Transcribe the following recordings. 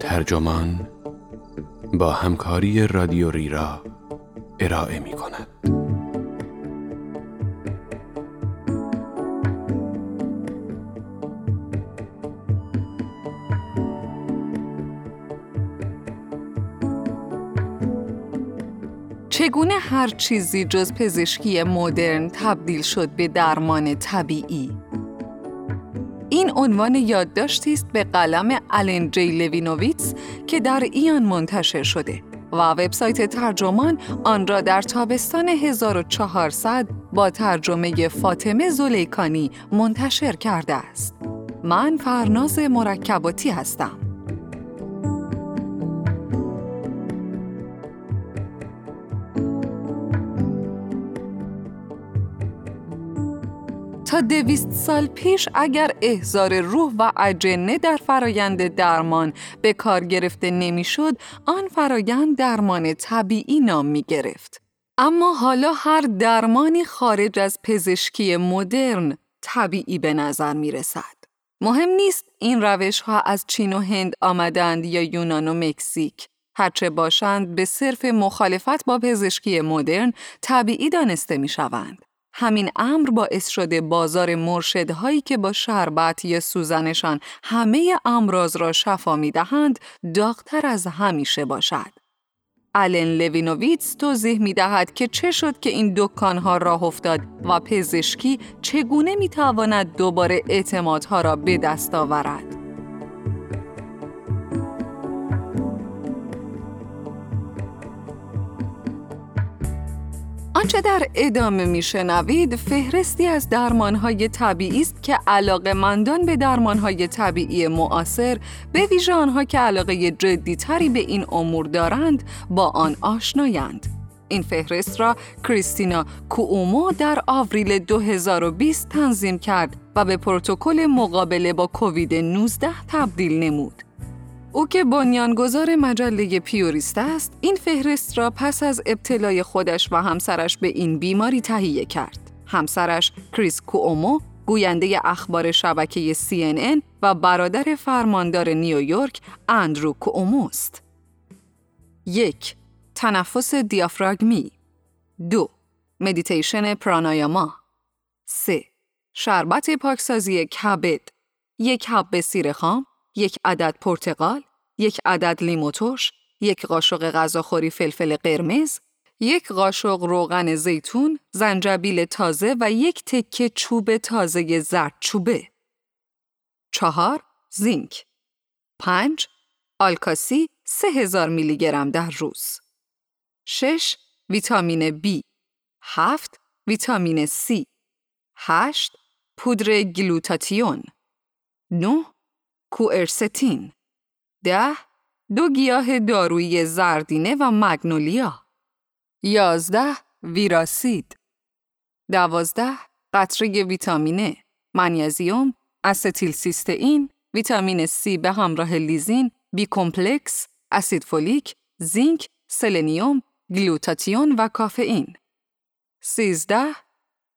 ترجمان با همکاری رادیو ریرا ارائه می کند. چگونه هر چیزی جز پزشکی مدرن تبدیل شد به درمان طبیعی؟ این عنوان یادداشتی است به قلم آلن جی لوینوویتس که در Aeon منتشر شده و وبسایت ترجمان آن را در تابستان 1400 با ترجمه فاطمه زلیکانی منتشر کرده است. من فرناز مرکباتی هستم. دویست سال پیش اگر احزار روح و اجنه در فرایند درمان به کار گرفته نمی‌شد، آن فرایند درمان طبیعی نام می گرفت. اما حالا هر درمانی خارج از پزشکی مدرن طبیعی به نظر می رسد. مهم نیست این روش ها از چین و هند آمدند یا یونان و مکزیک. هرچه باشند به صرف مخالفت با پزشکی مدرن طبیعی دانسته می شوند. همین امر باعث شده بازار مرشدهایی که با شربت یا سوزنشان همه امراض را شفا می دهند داغتر از همیشه باشد. آلن لوینوویتس توضیح می دهد که چه شد که این دکانها راه افتاد و پزشکی چگونه می تواند دوباره اعتمادها را به دست آورد. آنچه در ادامه میشنوید فهرستی از درمانهای طبیعی است که علاقه مندان به درمانهای طبیعی معاصر به ویژه آنها که علاقه جدیتری به این امور دارند با آن آشنایند. این فهرست را کریستینا کوومو در آوریل 2020 تنظیم کرد و به پروتکل مقابله با کووید 19 تبدیل نمود. او که بنیانگذار مجله پیوریست است، این فهرست را پس از ابتلای خودش و همسرش به این بیماری تهیه کرد. همسرش کریس کوومو گوینده اخبار شبکه CNN و برادر فرماندار نیویورک اندرو کوومو است. یک تنفس دیافراگمی دو مدیتیشن پرانایاما سه شربت پاکسازی کبد یک حب سیر خام یک عدد پرتقال، یک عدد لیمو ترش، یک قاشق غذاخوری فلفل قرمز، یک قاشق روغن زیتون، زنجبیل تازه و یک تکه چوب تازه زرد چوبه. چهار، زینک. پنج، آلکاسی سه هزار میلی گرم در روز. شش، ویتامین B. هفت، ویتامین C. هشت، پودر گلوتاتیون. نه، کوئرستین. ده دو گیاه دارویی زردینه و مگنولیا. یازده ویراسید. دوازده قطره ویتامینه منیزیوم استیل سیستئین ویتامین C به همراه لیزین B complex اسید فولیک زینک سلنیوم گلوتاتیون و کافئین. سیزده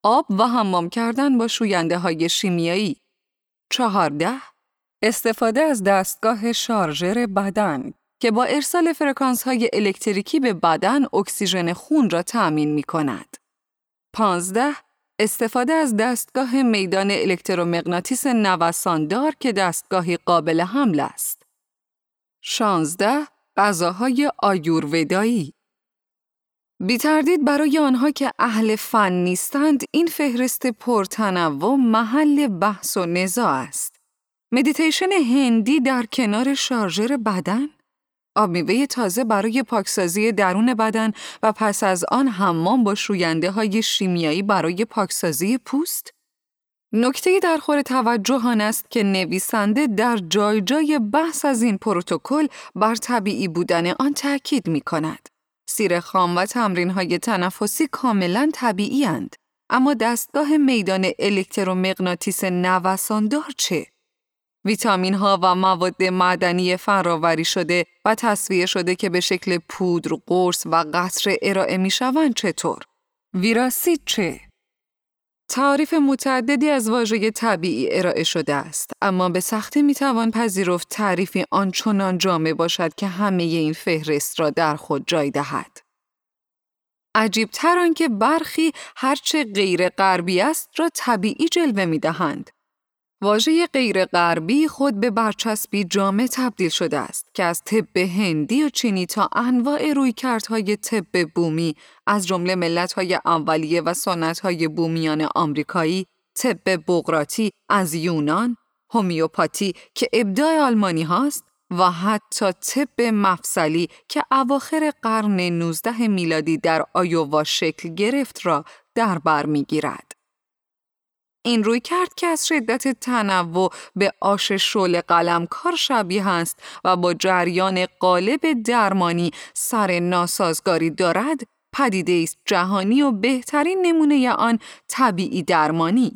آب و حمام کردن با شوینده های شیمیایی. چهارده استفاده از دستگاه شارژر بدن که با ارسال فرکانس های الکتریکی به بدن اکسیژن خون را تأمین می کند. 15. استفاده از دستگاه میدان الکترومغناطیس نوساندار که دستگاهی قابل حمل است. 16. غذاهای آیورودایی بی تردید برای آنها که اهل فن نیستند این فهرست پرتنوع محل بحث و نزاع است. مدیتیشن هندی در کنار شارژر بدن؟ آب میوه تازه برای پاکسازی درون بدن و پس از آن حمام با شوینده های شیمیایی برای پاکسازی پوست؟ نکته در خور توجه آن است که نویسنده در جای جای بحث از این پروتکل بر طبیعی بودن آن تاکید می کند. سیر خام و تمرین های تنفسی کاملا طبیعی اند. اما دستگاه میدان الکترومغناطیس نوساندار چه؟ ویتامین ها و مواد معدنی فراوری شده و تصویه شده که به شکل پودر، قرص و قطره ارائه می شوند چطور؟ ویراسید چه؟ تعریف متعددی از واژه طبیعی ارائه شده است اما به سختی می توان پذیرفت تعریفی آنچنان جامع باشد که همه این فهرست را در خود جای دهد. عجیب تر آنکه برخی هرچه غیر غربی است را طبیعی جلوه می دهند. واژه غیر غربی خود به برچسبی جامع تبدیل شده است که از طب هندی و چینی تا انواع رویکردهای طب بومی از جمله ملت‌های اولیه و سنت‌های بومیان آمریکایی، طب بغراتی از یونان، هومیوپاتی که ابداع آلمانی هاست و حتی طب مفصلی که اواخر قرن 19 میلادی در آیووا شکل گرفت را در بر می‌گیرد. این روی کرد که از شدت تنوع به آش شل قلمکار شبیه است و با جریان قالب درمانی سر ناسازگاری دارد پدیده است جهانی و بهترین نمونه آن طبیعی درمانی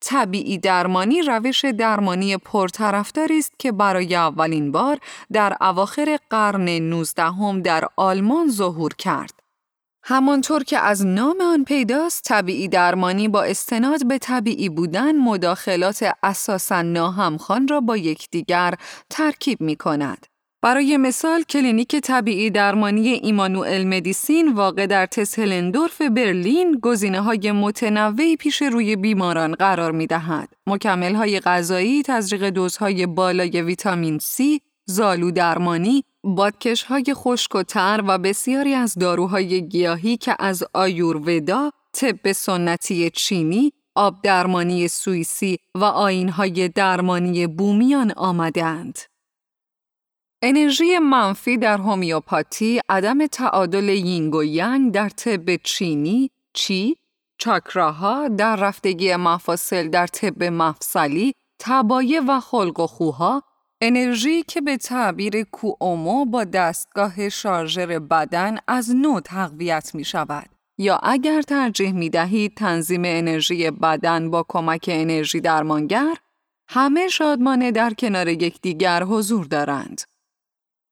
طبیعی درمانی روش درمانی پرطرفداری است که برای اولین بار در اواخر قرن 19 در آلمان ظهور کرد. همانطور که از نام آن پیداست طبیعی درمانی با استناد به طبیعی بودن مداخلات اساسا ناهمخوان را با یکدیگر ترکیب می کند. برای مثال کلینیک طبیعی درمانی ایمانوئل مدیسین واقع در تسلندورف برلین گزینه های متنوعی پیش روی بیماران قرار می دهد. مکمل های غذایی، تزریق دوزهای بالای ویتامین C، زالو درمانی، بادکش های خشک و تر و بسیاری از داروهای گیاهی که از آیورودا، طب سنتی چینی، آب درمانی سوئیسی و آیین‌های درمانی بومیان آمدند. انرژی منفی در هومیوپاتی، عدم تعادل یینگ و ینگ در طب چینی، چی، چاکراها در رفتگی مفاصل در طب مفصلی، تبایه و خلق و خوها، انرژی که به تعبیر کوومو با دستگاه شارژر بدن از نو تقویت می شود. یا اگر ترجیح می دهید تنظیم انرژی بدن با کمک انرژی درمانگر، همه شادمانه در کنار یکدیگر حضور دارند.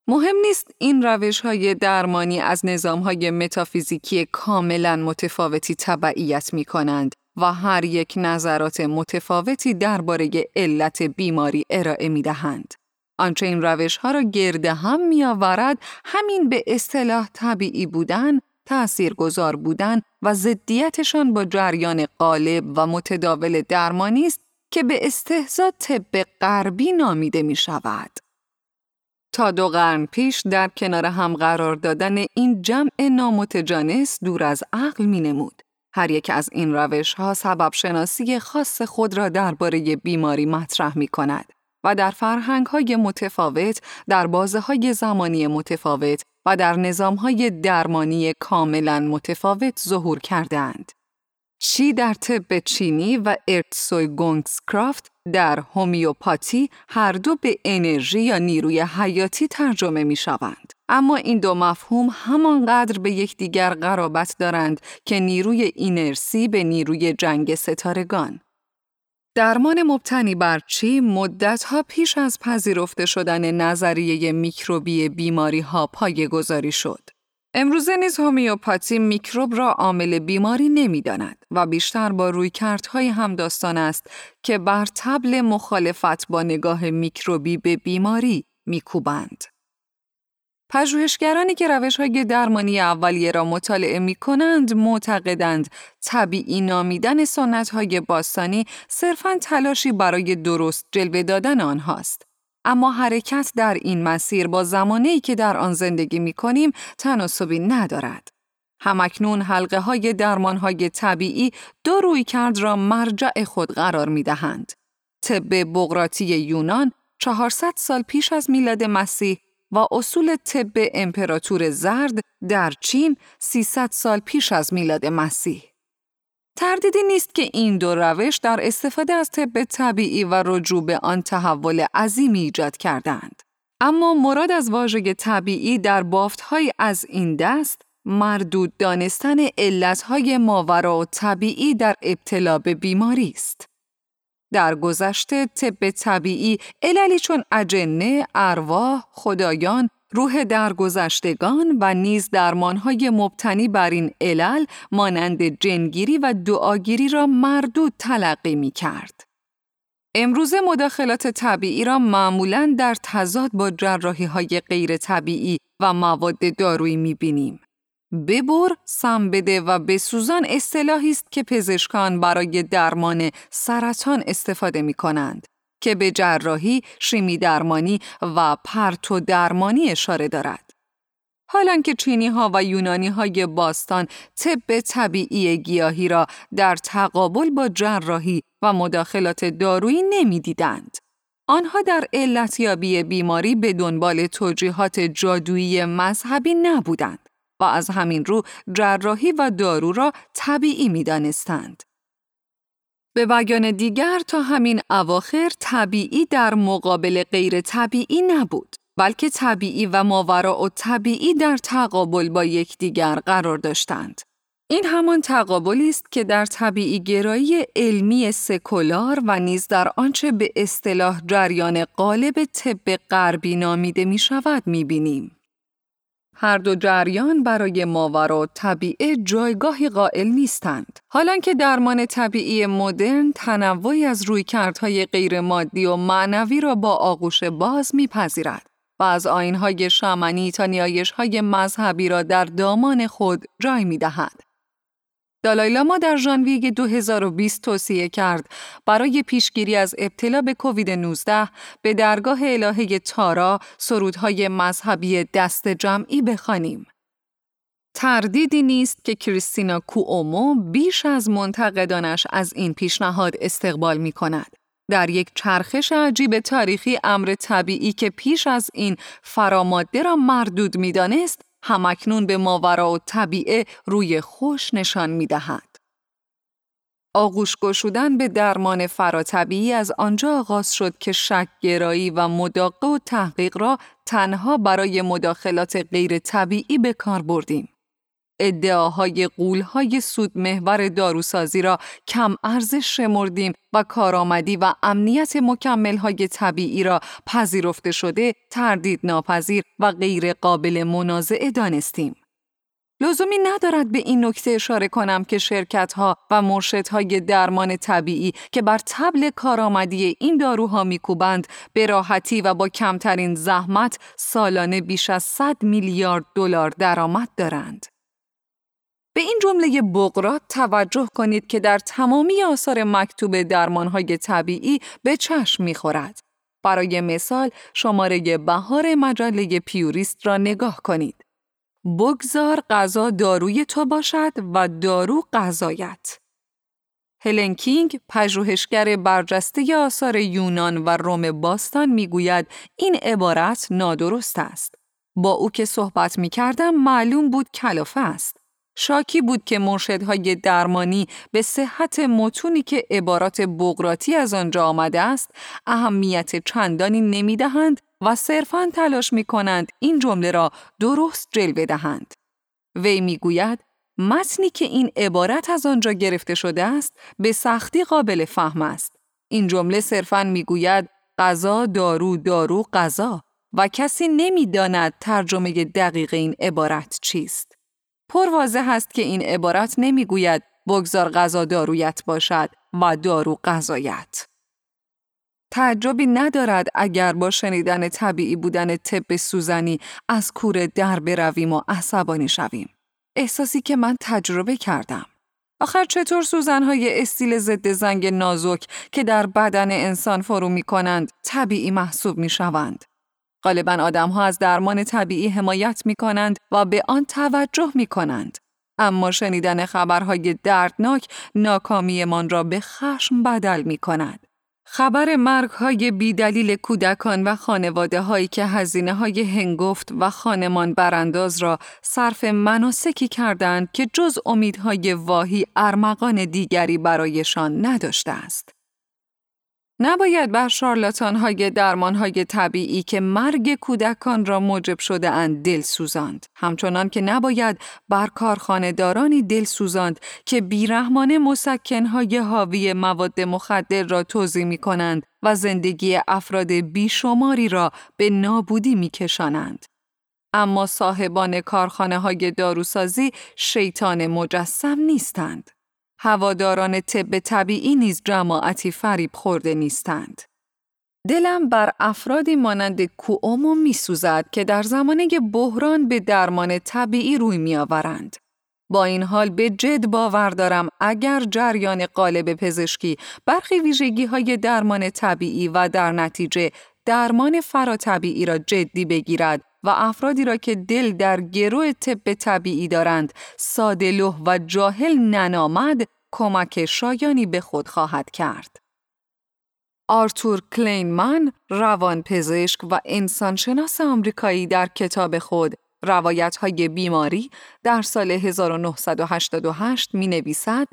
مهم نیست این روش های درمانی از نظام های متافیزیکی کاملا متفاوتی تبعیت می کنند و هر یک نظرات متفاوتی درباره علت بیماری ارائه می دهند. آنچه این روش ها را گرده هم می آورد همین به اصطلاح طبیعی بودن، تأثیر گذار بودن و ضدیتشان با جریان قالب و متداول درمانی است که به استهزا طب غربی نامیده می شود. تا دو قرن پیش در کنار هم قرار دادن این جمع نامتجانس دور از عقل می نمود. هر یک از این روش ها سبب شناسی خاص خود را درباره بیماری مطرح می کند و در فرهنگ های متفاوت، در بازه های زمانی متفاوت و در نظام های درمانی کاملا متفاوت ظهور کردند. شی در طب چینی و ارتسوی گونگسکرافت در هومیوپاتی هر دو به انرژی یا نیروی حیاتی ترجمه می شوند. اما این دو مفهوم همانقدر به یکدیگر قرابت دارند که نیروی اینرسی به نیروی جنگ ستارگان. درمان مبتنی بر چی مدتها پیش از پذیرفته شدن نظریه میکروبی بیماری ها پایه گذاری شد. امروزه نیز هومیوپاتی میکروب را عامل بیماری نمی‌داند و بیشتر با رویکردهای همداستان است که بر تبل مخالفت با نگاه میکروبی به بیماری میکوبند. پژوهشگرانی که روش های درمانی اولیه را مطالعه می کنند معتقدند طبیعی نامیدن سنت های باستانی صرفاً تلاشی برای درست جلوه دادن آنهاست. اما حرکت در این مسیر با زمانی که در آن زندگی می کنیم تناسبی ندارد. همکنون حلقه های درمان های طبیعی دو روی کرد را مرجع خود قرار می دهند. طب بغراتی یونان 400 سال پیش از میلاد مسیح و اصول طب امپراتور زرد در چین 300 سال پیش از میلاد مسیح. تردیدی نیست که این دو روش در استفاده از طب طبیعی و رجوع به آن تحول عظیمی ایجاد کردند. اما مراد از واژه طبیعی در بافتهای از این دست مردود دانستن علتهای ماورا و طبیعی در ابتلا به بیماری است. در گذشته طب طبیعی عللی چون اجنه، ارواح، خدایان، روح درگذشتگان و نیز درمانهای مبتنی بر این علل مانند جنگیری و دعاگیری را مردود تلقی می کرد. امروز مداخلات طبیعی را معمولا در تضاد با جراحی های غیر طبیعی و مواد دارویی می بینیم. ببر، سم بده و بسوزان اصطلاحی است که پزشکان برای درمان سرطان استفاده می کنند که به جراحی، شیمی درمانی و پرتو درمانی اشاره دارد. حالان که چینی ها و یونانی های باستان طب طبیعی گیاهی را در تقابل با جراحی و مداخلات دارویی نمی‌دیدند. آنها در علتیابی بیماری به دنبال توجیهات جادویی مذهبی نبودند و از همین رو جراحی و دارو را طبیعی می دانستند. به بیان دیگر تا همین اواخر طبیعی در مقابل غیر طبیعی نبود بلکه طبیعی و ماوراء و طبیعی در تقابل با یکدیگر قرار داشتند. این همان تقابلی است که در طبیعی گرایی علمی سکولار و نیز در آنچه به اصطلاح جریان قالب طب غربی نامیده می شود می بینیم. هر دو جریان برای ماورا طبیعه جایگاهی قائل نیستند. حالان که درمان طبیعی مدرن تنوعی از رویکردهای غیرمادی و معنوی را با آغوش باز میپذیرد و از آینهای شامنی تا نیایشهای مذهبی را در دامان خود جای می‌دهد. دالایلاما در ژانویه 2020 توصیه کرد برای پیشگیری از ابتلا به کووید 19 به درگاه الهه تارا سرودهای مذهبی دست جمعی بخوانیم. تردیدی نیست که کریستینا کوومو بیش از منتقدانش از این پیشنهاد استقبال می کند. در یک چرخش عجیب تاریخی امر طبیعی که پیش از این فراماده را مردود می‌دانست همکنون به ماورا و طبیعه روی خوش نشان می دهد. آغوش گشودن به درمان فراتبیعی از آنجا آغاز شد که شک گرایی و مداقه و تحقیق را تنها برای مداخلات غیر طبیعی به کار بردیم. ادعاهای قولهای سود محور داروسازی را کم ارزش شمردیم و کارآمدی و امنیت مکملهای طبیعی را پذیرفته شده، تردید ناپذیر و غیر قابل منازعه دانستیم. لزومی ندارد به این نکته اشاره کنم که شرکت ها و مرشدهای درمان طبیعی که بر تبل کارآمدی این داروها میکوبند به راحتی و با کمترین زحمت سالانه بیش از 100 میلیارد دلار درآمد دارند. به این جمله بغرات توجه کنید که در تمامی آثار مکتوب درمانهای طبیعی به چشم می‌خورد. برای مثال شماره بهار مجله پیوریست را نگاه کنید. بگذار غذا داروی تو باشد و دارو غذایت. هلن کینگ پژوهشگر برجسته آثار یونان و روم باستان می‌گوید این عبارت نادرست است. با او که صحبت می کردم معلوم بود کلافه است. شاکی بود که مرشدهای درمانی به صحت متونی که عبارات بغراتی از آنجا آمده است اهمیت چندانی نمی‌دهند و صرفاً تلاش می کنند این جمله را درست جلوه دهند. وی می‌گوید متنی که این عبارت از آنجا گرفته شده است به سختی قابل فهم است. این جمله صرفاً می‌گوید غذا دارو دارو غذا و کسی نمی‌داند ترجمه دقیق این عبارت چیست. پر واضح است که این عبارت نمی‌گوید بگذار غذا دارویت باشد و دارو غذایت. تعجبی ندارد اگر با شنیدن طبیعی بودن طب سوزنی از کوره در برویم و عصبانی شویم. احساسی که من تجربه کردم. آخر چطور سوزنهای استیل ضد زنگ نازک که در بدن انسان فرو می کنند طبیعی محسوب می شوند؟ غالبا آدمها از درمان طبیعی حمایت می کنند و به آن توجه می کنند. اما شنیدن خبرهای دردناک ناکامیمان را به خشم بدل می کند. خبر مرگ های بیدلیل کودکان و خانواده هایی که هزینه های هنگفت و خانمان برانداز را صرف مناسکی کردند که جز امیدهای واهی ارمغان دیگری برایشان نداشته است. نباید بر شارلاتان های درمان های طبیعی که مرگ کودکان را موجب شده اند دل سوزاند. همچنان که نباید بر کارخانه دارانی دل سوزاند که بیرحمانه مسکن های حاوی مواد مخدر را توضیح می کنند و زندگی افراد بیشماری را به نابودی می کشانند. اما صاحبان کارخانه های داروسازی شیطان مجسم نیستند. هواداران طب طبیعی نیز جماعتی فریب خورده نیستند. دلم بر افرادی مانند کوومو می سوزد که در زمانه بحران به درمان طبیعی روی می آورند. با این حال به جد باور دارم اگر جریان قالب پزشکی برخی ویژگی های درمان طبیعی و در نتیجه درمان فراتبیعی را جدی بگیرد و افرادی را که دل در گروه طب طبیعی دارند سادلوه و جاهل ننامد کمک شایانی به خود خواهد کرد. آرتور کلینمن روانپزشک و انسانشناس آمریکایی در کتاب خود روایت های بیماری در سال 1988 می نویسد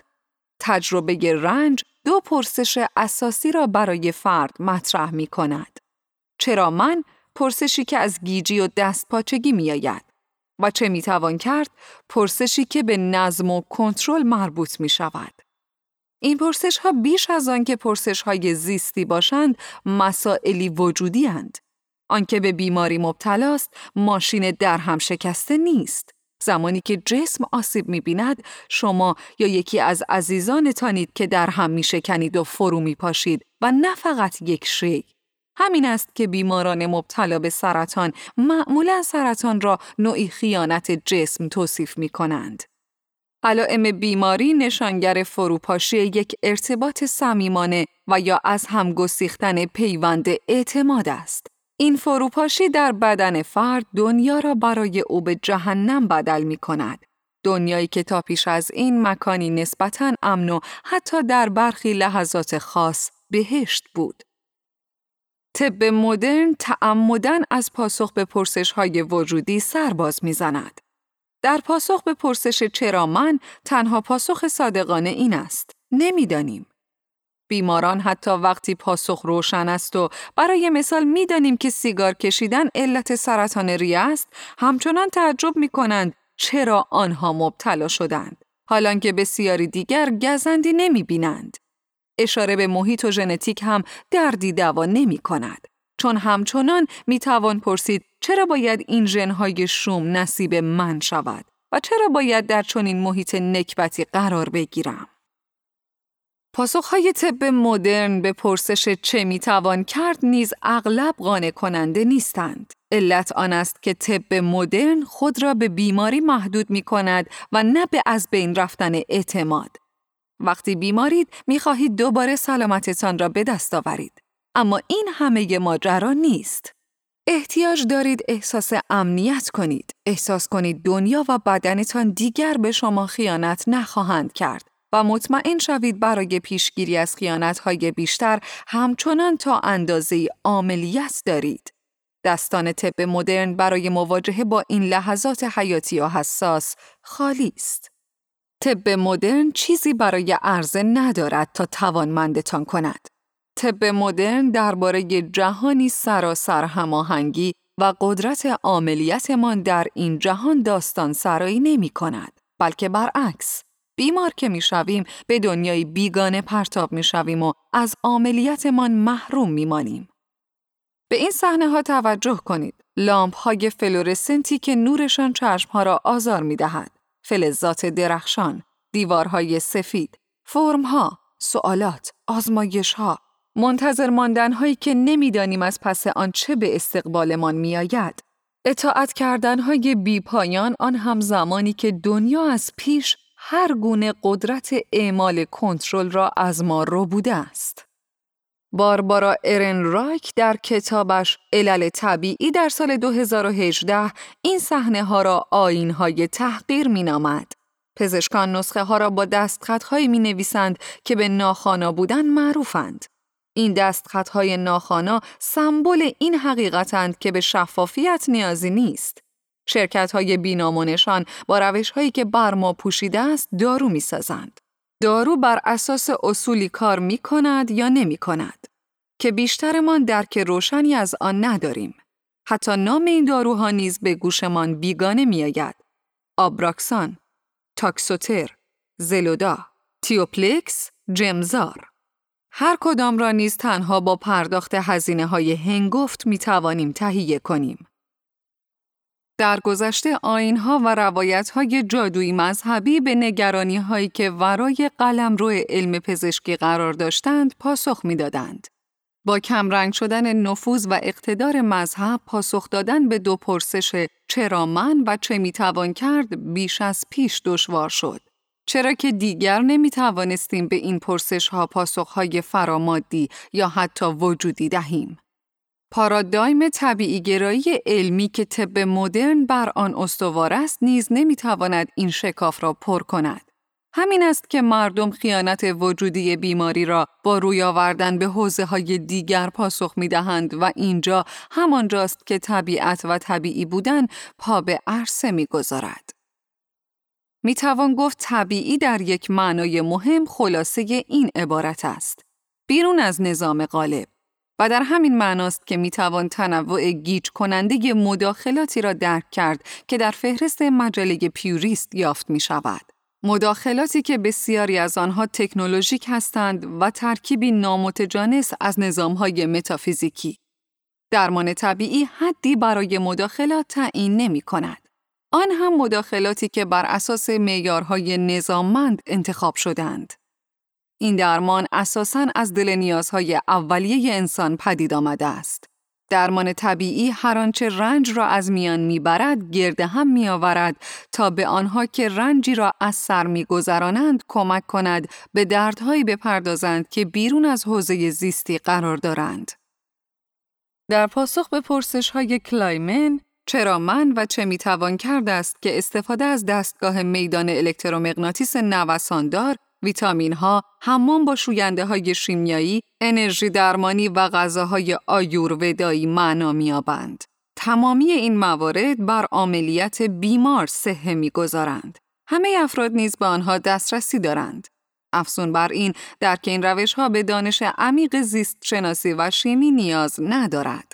تجربه رنج دو پرسش اساسی را برای فرد مطرح می کند. چرا من پرسشی که از گیجی و می آید و چه می توان کرد پرسشی که به نظم و کنترل مربوط می شود. این پرسش ها بیش از آن که پرسش های زیستی باشند مسائلی وجودی هند. آنکه به بیماری مبتلاست ماشین در هم شکسته نیست. زمانی که جسم آسیب می بیند شما یا یکی از عزیزانتانید که در هم می شکنید و فرو می پاشید و نه فقط یک شی. همین است که بیماران مبتلا به سرطان معمولا سرطان را نوعی خیانت جسم توصیف می کنند. علائم بیماری نشانگر فروپاشی یک ارتباط صمیمانه و یا از هم گسیختن پیوند اعتماد است. این فروپاشی در بدن فرد دنیا را برای او به جهنم بدل می کند. دنیایی که تا پیش از این مکانی نسبتاً امن و حتی در برخی لحظات خاص بهشت بود. طب مدرن تعمدن از پاسخ به پرسش های وجودی سرباز می‌زند. در پاسخ به پرسش چرا من تنها پاسخ صادقانه این است. نمی‌دانیم. بیماران حتی وقتی پاسخ روشن است و برای مثال می‌دانیم که سیگار کشیدن علت سرطان ریه است همچنان تعجب می کنند چرا آنها مبتلا شدند حالان که بسیاری دیگر گزندی نمی بینند. اشاره به محیط و ژنتیک هم دردی دوا نمی کند. چون همچنان می توان پرسید چرا باید این ژنهای شوم نصیب من شود و چرا باید در چنین محیط نکبتی قرار بگیرم؟ پاسخهای طب مدرن به پرسش چه می‌توان کرد نیز اغلب قانع کننده نیستند. علت آن است که طب مدرن خود را به بیماری محدود می کند و نه به از بین رفتن اعتماد. وقتی بیمارید می‌خواهید دوباره سلامتتان را به دست آورید. اما این همه ماجرا نیست. احتیاج دارید احساس امنیت کنید. احساس کنید دنیا و بدنتان دیگر به شما خیانت نخواهند کرد و مطمئن شوید برای پیشگیری از خیانتهای بیشتر همچنان تا اندازه عملیت دارید. دستان طب مدرن برای مواجهه با این لحظات حیاتی و حساس خالی است. طب مدرن چیزی برای عرضه ندارد تا توانمندتان کند. طب مدرن درباره جهانی سراسر هماهنگی و قدرت عملیتمان در این جهان داستان سرایی نمی کند بلکه برعکس بیمار که می شویم به دنیای بیگانه پرتاب می شویم و از عملیتمان محروم می مانیم. به این صحنه ها توجه کنید. لامپ های فلورسنتی که نورشان چشم ها را آزار می دهد. فلزات درخشان، دیوارهای سفید، فرمها، سوالات، آزمایشها، منتظر ماندنهایی که نمی‌دانیم از پس آن چه به استقبالمان میآید. اطاعت کردنهای بی پایان آن هم زمانی که دنیا از پیش هر گونه قدرت اعمال کنترل را از ما رو بوده است. باربارا ارن رایک در کتابش علل طبیعی در سال 2018 این صحنه ها را آین های تحقیر می نامد. پزشکان نسخه ها را با دستخط هایی می نویسند که به ناخانا بودن معروفند. این دستخط های ناخانا سمبل این حقیقتند که به شفافیت نیازی نیست. شرکت های بینامونشان با روش هایی که بر ما پوشیده است دارو می سازند. دارو بر اساس اصولی کار می کند یا نمی کند. که بیشترمان درک روشنی از آن نداریم. حتی نام این داروها نیز به گوشمان بیگانه میآید. آبراکسان، تاکسوتر، زلودا، تیوپلکس، جمزار. هر کدام را نیز تنها با پرداخت هزینه های هنگفت می توانیم تهیه کنیم. در گذشته آینها و روایت های جادویی مذهبی به نگرانی هایی که ورای قلم روی علم پزشکی قرار داشتند پاسخ می‌دادند. با کمرنگ شدن نفوذ و اقتدار مذهب پاسخ دادن به دو پرسش چرا من و چه می‌توان کرد بیش از پیش دشوار شد. چرا که دیگر نمی توانستیم به این پرسش ها پاسخ های فرامادی یا حتی وجودی دهیم. پارادایم طبیعی گرایی علمی که طب مدرن بر آن استوار است نیز نمی‌تواند این شکاف را پر کند. همین است که مردم خیانت وجودی بیماری را با روی آوردن به حوزه های دیگر پاسخ می دهند و اینجا همانجاست که طبیعت و طبیعی بودن پا به عرصه می گذارد. می توان گفت طبیعی در یک معنای مهم خلاصه این عبارت است. بیرون از نظام غالب. و در همین معناست که می‌توان تنوع گیج کننده مداخلاتی را درک کرد که در فهرست مجله پیوریست یافت می شود. مداخلاتی که بسیاری از آنها تکنولوژیک هستند و ترکیبی نامتجانس از نظامهای متافیزیکی. درمان طبیعی حدی برای مداخلات تعیین نمی کند. آن هم مداخلاتی که بر اساس معیارهای نظاممند انتخاب شدند. این درمان اساساً از دل نیازهای اولیه انسان پدید آمده است. درمان طبیعی هر آنچه رنج را از میان می‌برد گرد هم میآورد تا به آنها که رنجی را از سر میگذرانند کمک کند به دردهایی بپردازند که بیرون از حوزه زیستی قرار دارند. در پاسخ به پرسش های کلایمن، چرا من و چه می‌توان کرد است که استفاده از دستگاه میدان الکترومغناطیس نوساندار ویتامین ها، حمام با شوینده های شیمیایی، انرژی درمانی و غذاهای آیورودایی معنا میابند. تمامی این موارد بر عملیت بیمار صحه می‌گذارند. همه افراد نیز به آنها دسترسی دارند. افزون بر این درک این روش ها به دانش عمیق زیست شناسی و شیمی نیاز ندارد.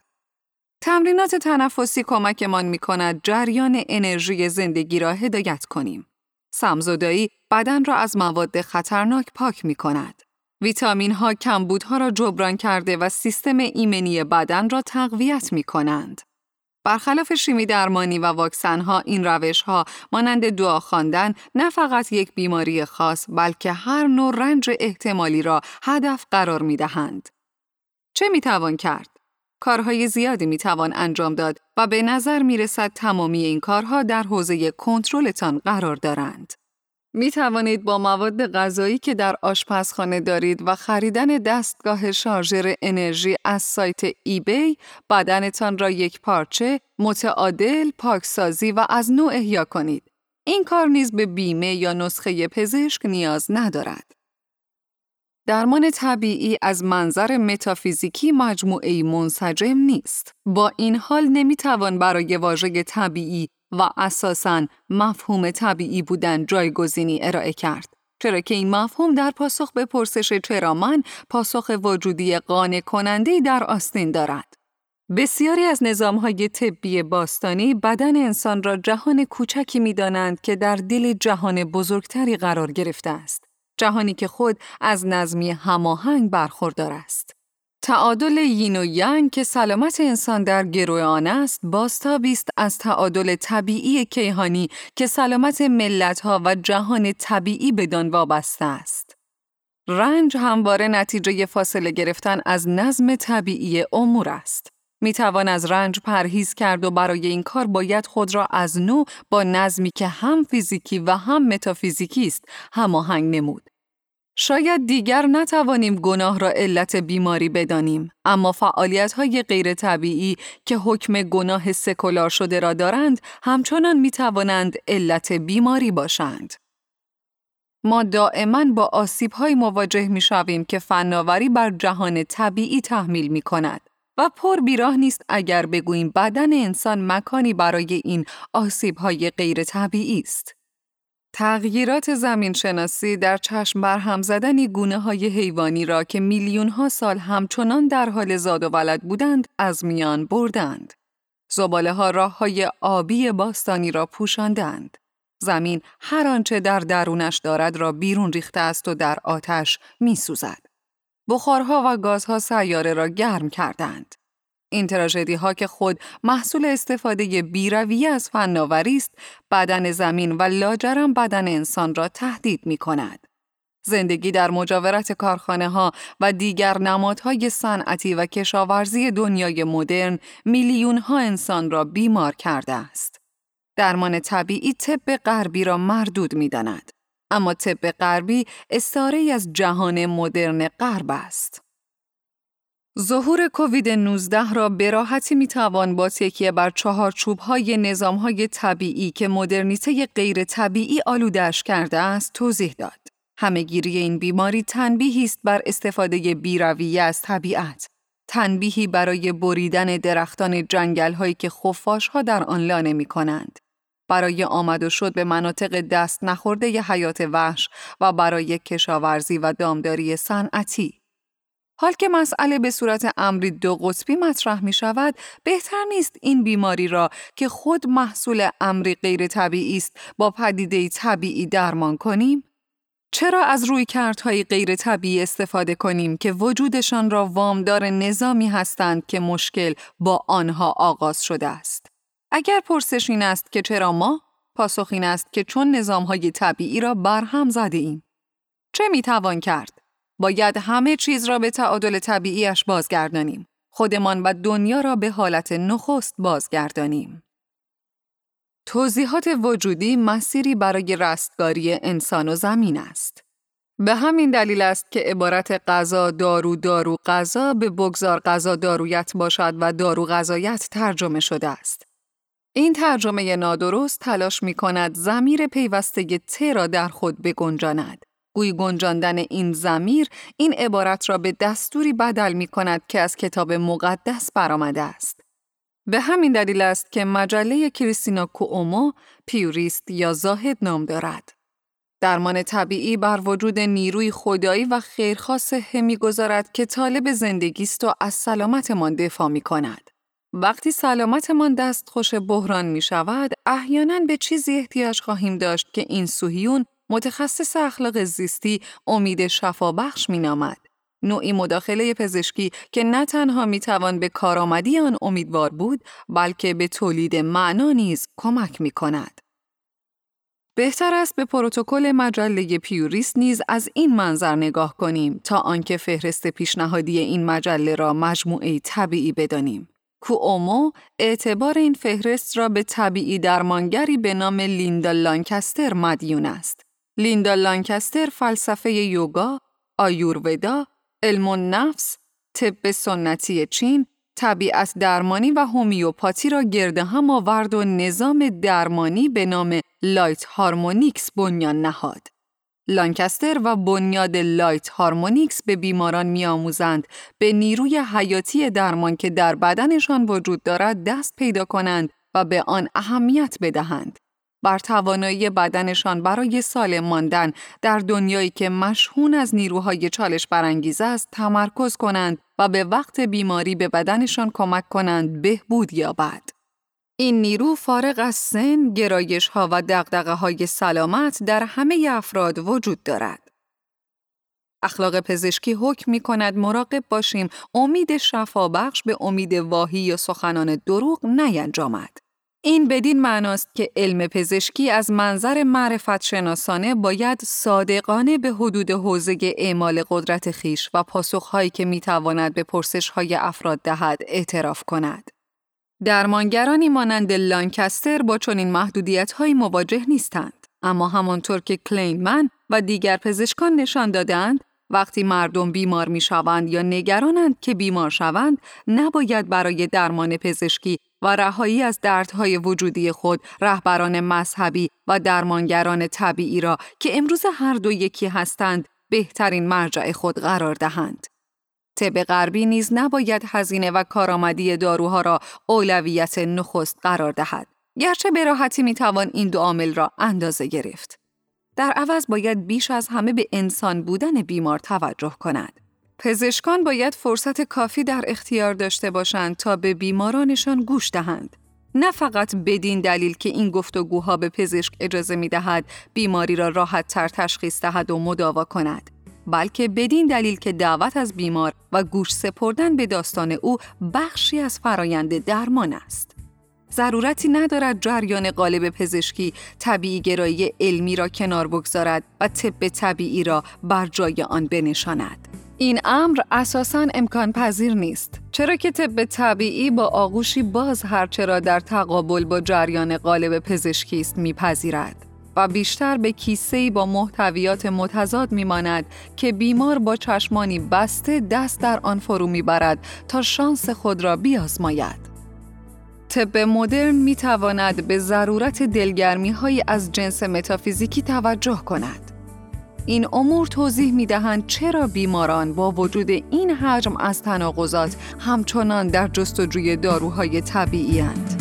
تمرینات تنفسی کمکمان می کند جریان انرژی زندگی را هدایت کنیم. سمزدایی بدن را از مواد خطرناک پاک می کند. ویتامین ها کمبودها را جبران کرده و سیستم ایمنی بدن را تقویت می کنند. برخلاف شیمی درمانی و واکسن ها این روش ها مانند دعا خواندن نه فقط یک بیماری خاص بلکه هر نوع رنج احتمالی را هدف قرار می دهند. چه می توان کرد؟ کارهای زیادی می توان انجام داد و به نظر می رسد تمامی این کارها در حوزه کنترلتان قرار دارند. می توانید با مواد غذایی که در آشپزخانه دارید و خریدن دستگاه شارژر انرژی از سایت ایبی بدنتان را یک پارچه، متعادل، پاکسازی و از نوع احیا کنید. این کار نیز به بیمه یا نسخه پزشک نیاز ندارد. درمان طبیعی از منظر متافیزیکی مجموعه منسجم نیست. با این حال نمی‌توان برای واژه طبیعی و اساساً مفهوم طبیعی بودن جایگزینی ارائه کرد. چرا که این مفهوم در پاسخ به پرسش چرا من پاسخ وجودی قانع کننده در آستین دارد. بسیاری از نظامهای طبی باستانی بدن انسان را جهان کوچکی می دانند که در دل جهان بزرگتری قرار گرفته است. جهانی که خود از نظمی هماهنگ برخوردار است. تعادل یین و ینگ که سلامت انسان در گروه آن است بازتابی است از تعادل طبیعی کیهانی که سلامت ملتها و جهان طبیعی بدان وابسته است. رنج همواره نتیجه فاصله گرفتن از نظم طبیعی امور است. می توان از رنج پرهیز کرد و برای این کار باید خود را از نو با نظمی که هم فیزیکی و هم متافیزیکی است هماهنگ نمود. شاید دیگر نتوانیم گناه را علت بیماری بدانیم، اما فعالیت های غیر طبیعی که حکم گناه سکولار شده را دارند، همچنان می توانند علت بیماری باشند. ما دائما با آسیب های مواجه می شویم که فناوری بر جهان طبیعی تحمیل می کند. و پر بیراه نیست اگر بگوییم بدن انسان مکانی برای این آسیب های غیر طبیعی است. تغییرات زمین شناسی در چشم برهم زدن گونه های حیوانی را که میلیون ها سال همچنان در حال زاد و ولد بودند از میان بردند. زباله ها راه های آبی باستانی را پوشاندند. زمین هر آنچه در درونش دارد را بیرون ریخته است و در آتش می سوزد. بخارها و گازها سیاره را گرم کردند. این تراژدی ها که خود محصول استفاده بیروی از فناوری است، بدن زمین و لاجرم بدن انسان را تهدید می کند. زندگی در مجاورت کارخانه ها و دیگر نمادهای صنعتی و کشاورزی دنیای مدرن میلیون ها انسان را بیمار کرده است. درمان طبیعی طب غربی را مردود می داند. اما طب غربی استاره از جهان مدرن غرب است. ظهور کووید 19 را به راحتی می توان با تکیه بر چهارچوب های نظام های طبیعی که مدرنیته غیر طبیعی آلودش کرده است توضیح داد. همهگیری این بیماری تنبیهی است بر استفاده بیرویه از طبیعت. تنبیهی برای بریدن درختان جنگل هایی که خفاش ها در آن لانه می کنند. برای آمد و شد به مناطق دست نخورده ی حیات وحش و برای کشاورزی و دامداری صنعتی. حال که مسئله به صورت امری دو قطبی مطرح می شود، بهتر نیست این بیماری را که خود محصول امری غیر طبیعی است با پدیده طبیعی درمان کنیم؟ چرا از روی کردهای غیر طبیعی استفاده کنیم که وجودشان را وامدار نظامی هستند که مشکل با آنها آغاز شده است؟ اگر پرسش این است که چرا ما؟ پاسخ این است که چون نظامهای طبیعی را برهم زده ایم. چه می توان کرد؟ باید همه چیز را به تعادل طبیعیش بازگردانیم. خودمان و دنیا را به حالت نخست بازگردانیم. توضیحات وجودی مسیری برای رستگاری انسان و زمین است. به همین دلیل است که عبارت غذا دارو دارو غذا به بگذار غذا دارویت باشد و دارو غذایت ترجمه شده است. این ترجمه نادرست تلاش می کند زمیر پیوسته ت را در خود بگنجاند. گوی گنجاندن این زمیر این عبارت را به دستوری بدل می کند که از کتاب مقدس برآمده است. به همین دلیل است که مجله کریستینا کوومو پیوریست یا زاهد نام دارد. درمان طبیعی بر وجود نیروی خدایی و خیرخواه صحه می‌گذارد که طالب زندگی است و از سلامتمان دفاع می کند. وقتی سلامتمان دست خوش بحران می شود، احیانا به چیزی احتیاج خواهیم داشت که این سوهیون متخصص اخلاق زیستی امید شفابخش می نامد. نوعی مداخله پزشکی که نه تنها می توان به کارآمدی آن امیدوار بود بلکه به تولید معنا نیز کمک می کند. بهتر است به پروتکل مجله پیوریست نیز از این منظر نگاه کنیم تا آنکه فهرست پیشنهادی این مجله را مجموعه طبیعی بدانیم. کوومو اعتبار این فهرست را به طبیعی درمانگری به نام لیندا لانکستر مدیون است. لیندا لانکستر فلسفه یوگا، آیورودا، علم نفس، طب سنتی چین، طبیعت درمانی و هومیوپاتی را گرد هم آورد و نظام درمانی به نام لایت هارمونیکس بنیان نهاد. لانکستر و بنیاد لایت هارمونیکس به بیماران میآموزند به نیروی حیاتی درمان که در بدنشان وجود دارد دست پیدا کنند و به آن اهمیت بدهند. بر توانایی بدنشان برای سالم ماندن در دنیایی که مشهون از نیروهای چالش برانگیز است تمرکز کنند و به وقت بیماری به بدنشان کمک کنند بهبود یابد. این نیرو فارغ از سن، گرایش ها و دقدقه های سلامت در همه افراد وجود دارد. اخلاق پزشکی حکم می کند مراقب باشیم امید شفابخش به امید واهی یا سخنان دروغ نینجامد. این بدین معناست که علم پزشکی از منظر معرفت شناسانه باید صادقانه به حدود حوزه اعمال قدرت خیش و پاسخهایی که می‌تواند به پرسشهای افراد دهد اعتراف کند. درمانگرانی مانند لانکستر با چنین محدودیتهایی مواجه نیستند. اما همانطور که کلینمن و دیگر پزشکان نشان دادند وقتی مردم بیمار می شوند یا نگرانند که بیمار شوند، نباید برای درمان پزشکی و رهایی از دردهای وجودی خود رهبران مذهبی و درمانگران طبیعی را که امروز هر دو یکی هستند بهترین مرجع خود قرار دهند. طب غربی نیز نباید هزینه و کارآمدی داروها را اولویت نخست قرار دهد. گرچه به راحتی می‌توان این دو عامل را اندازه گرفت. در عوض باید بیش از همه به انسان بودن بیمار توجه کند. پزشکان باید فرصت کافی در اختیار داشته باشند تا به بیمارانشان گوش دهند. نه فقط بدین دلیل که این گفتگوها به پزشک اجازه می دهد بیماری را راحت تر تشخیص دهد و مداوا کند. بلکه بدین دلیل که دعوت از بیمار و گوش سپردن به داستان او بخشی از فرایند درمان است. ضرورتی ندارد جریان قالب پزشکی طبیعی گرایی علمی را کنار بگذارد و طب طبیعی را بر جای آن بنشاند. این امر اساساً امکان پذیر نیست چرا که طب طبیعی با آغوشی باز هرچه را در تقابل با جریان قالب پزشکی است میپذیرد و بیشتر به کیسه‌ای با محتویات متضاد میماند که بیمار با چشمانی بسته دست در آن فرو می‌برد تا شانس خود را بیازماید. طب مدرن می تواند به ضرورت دلگرمی های از جنس متافیزیکی توجه کند. این امور توضیح می دهند چرا بیماران با وجود این حجم از تناقضات همچنان در جستجوی داروهای طبیعی هند.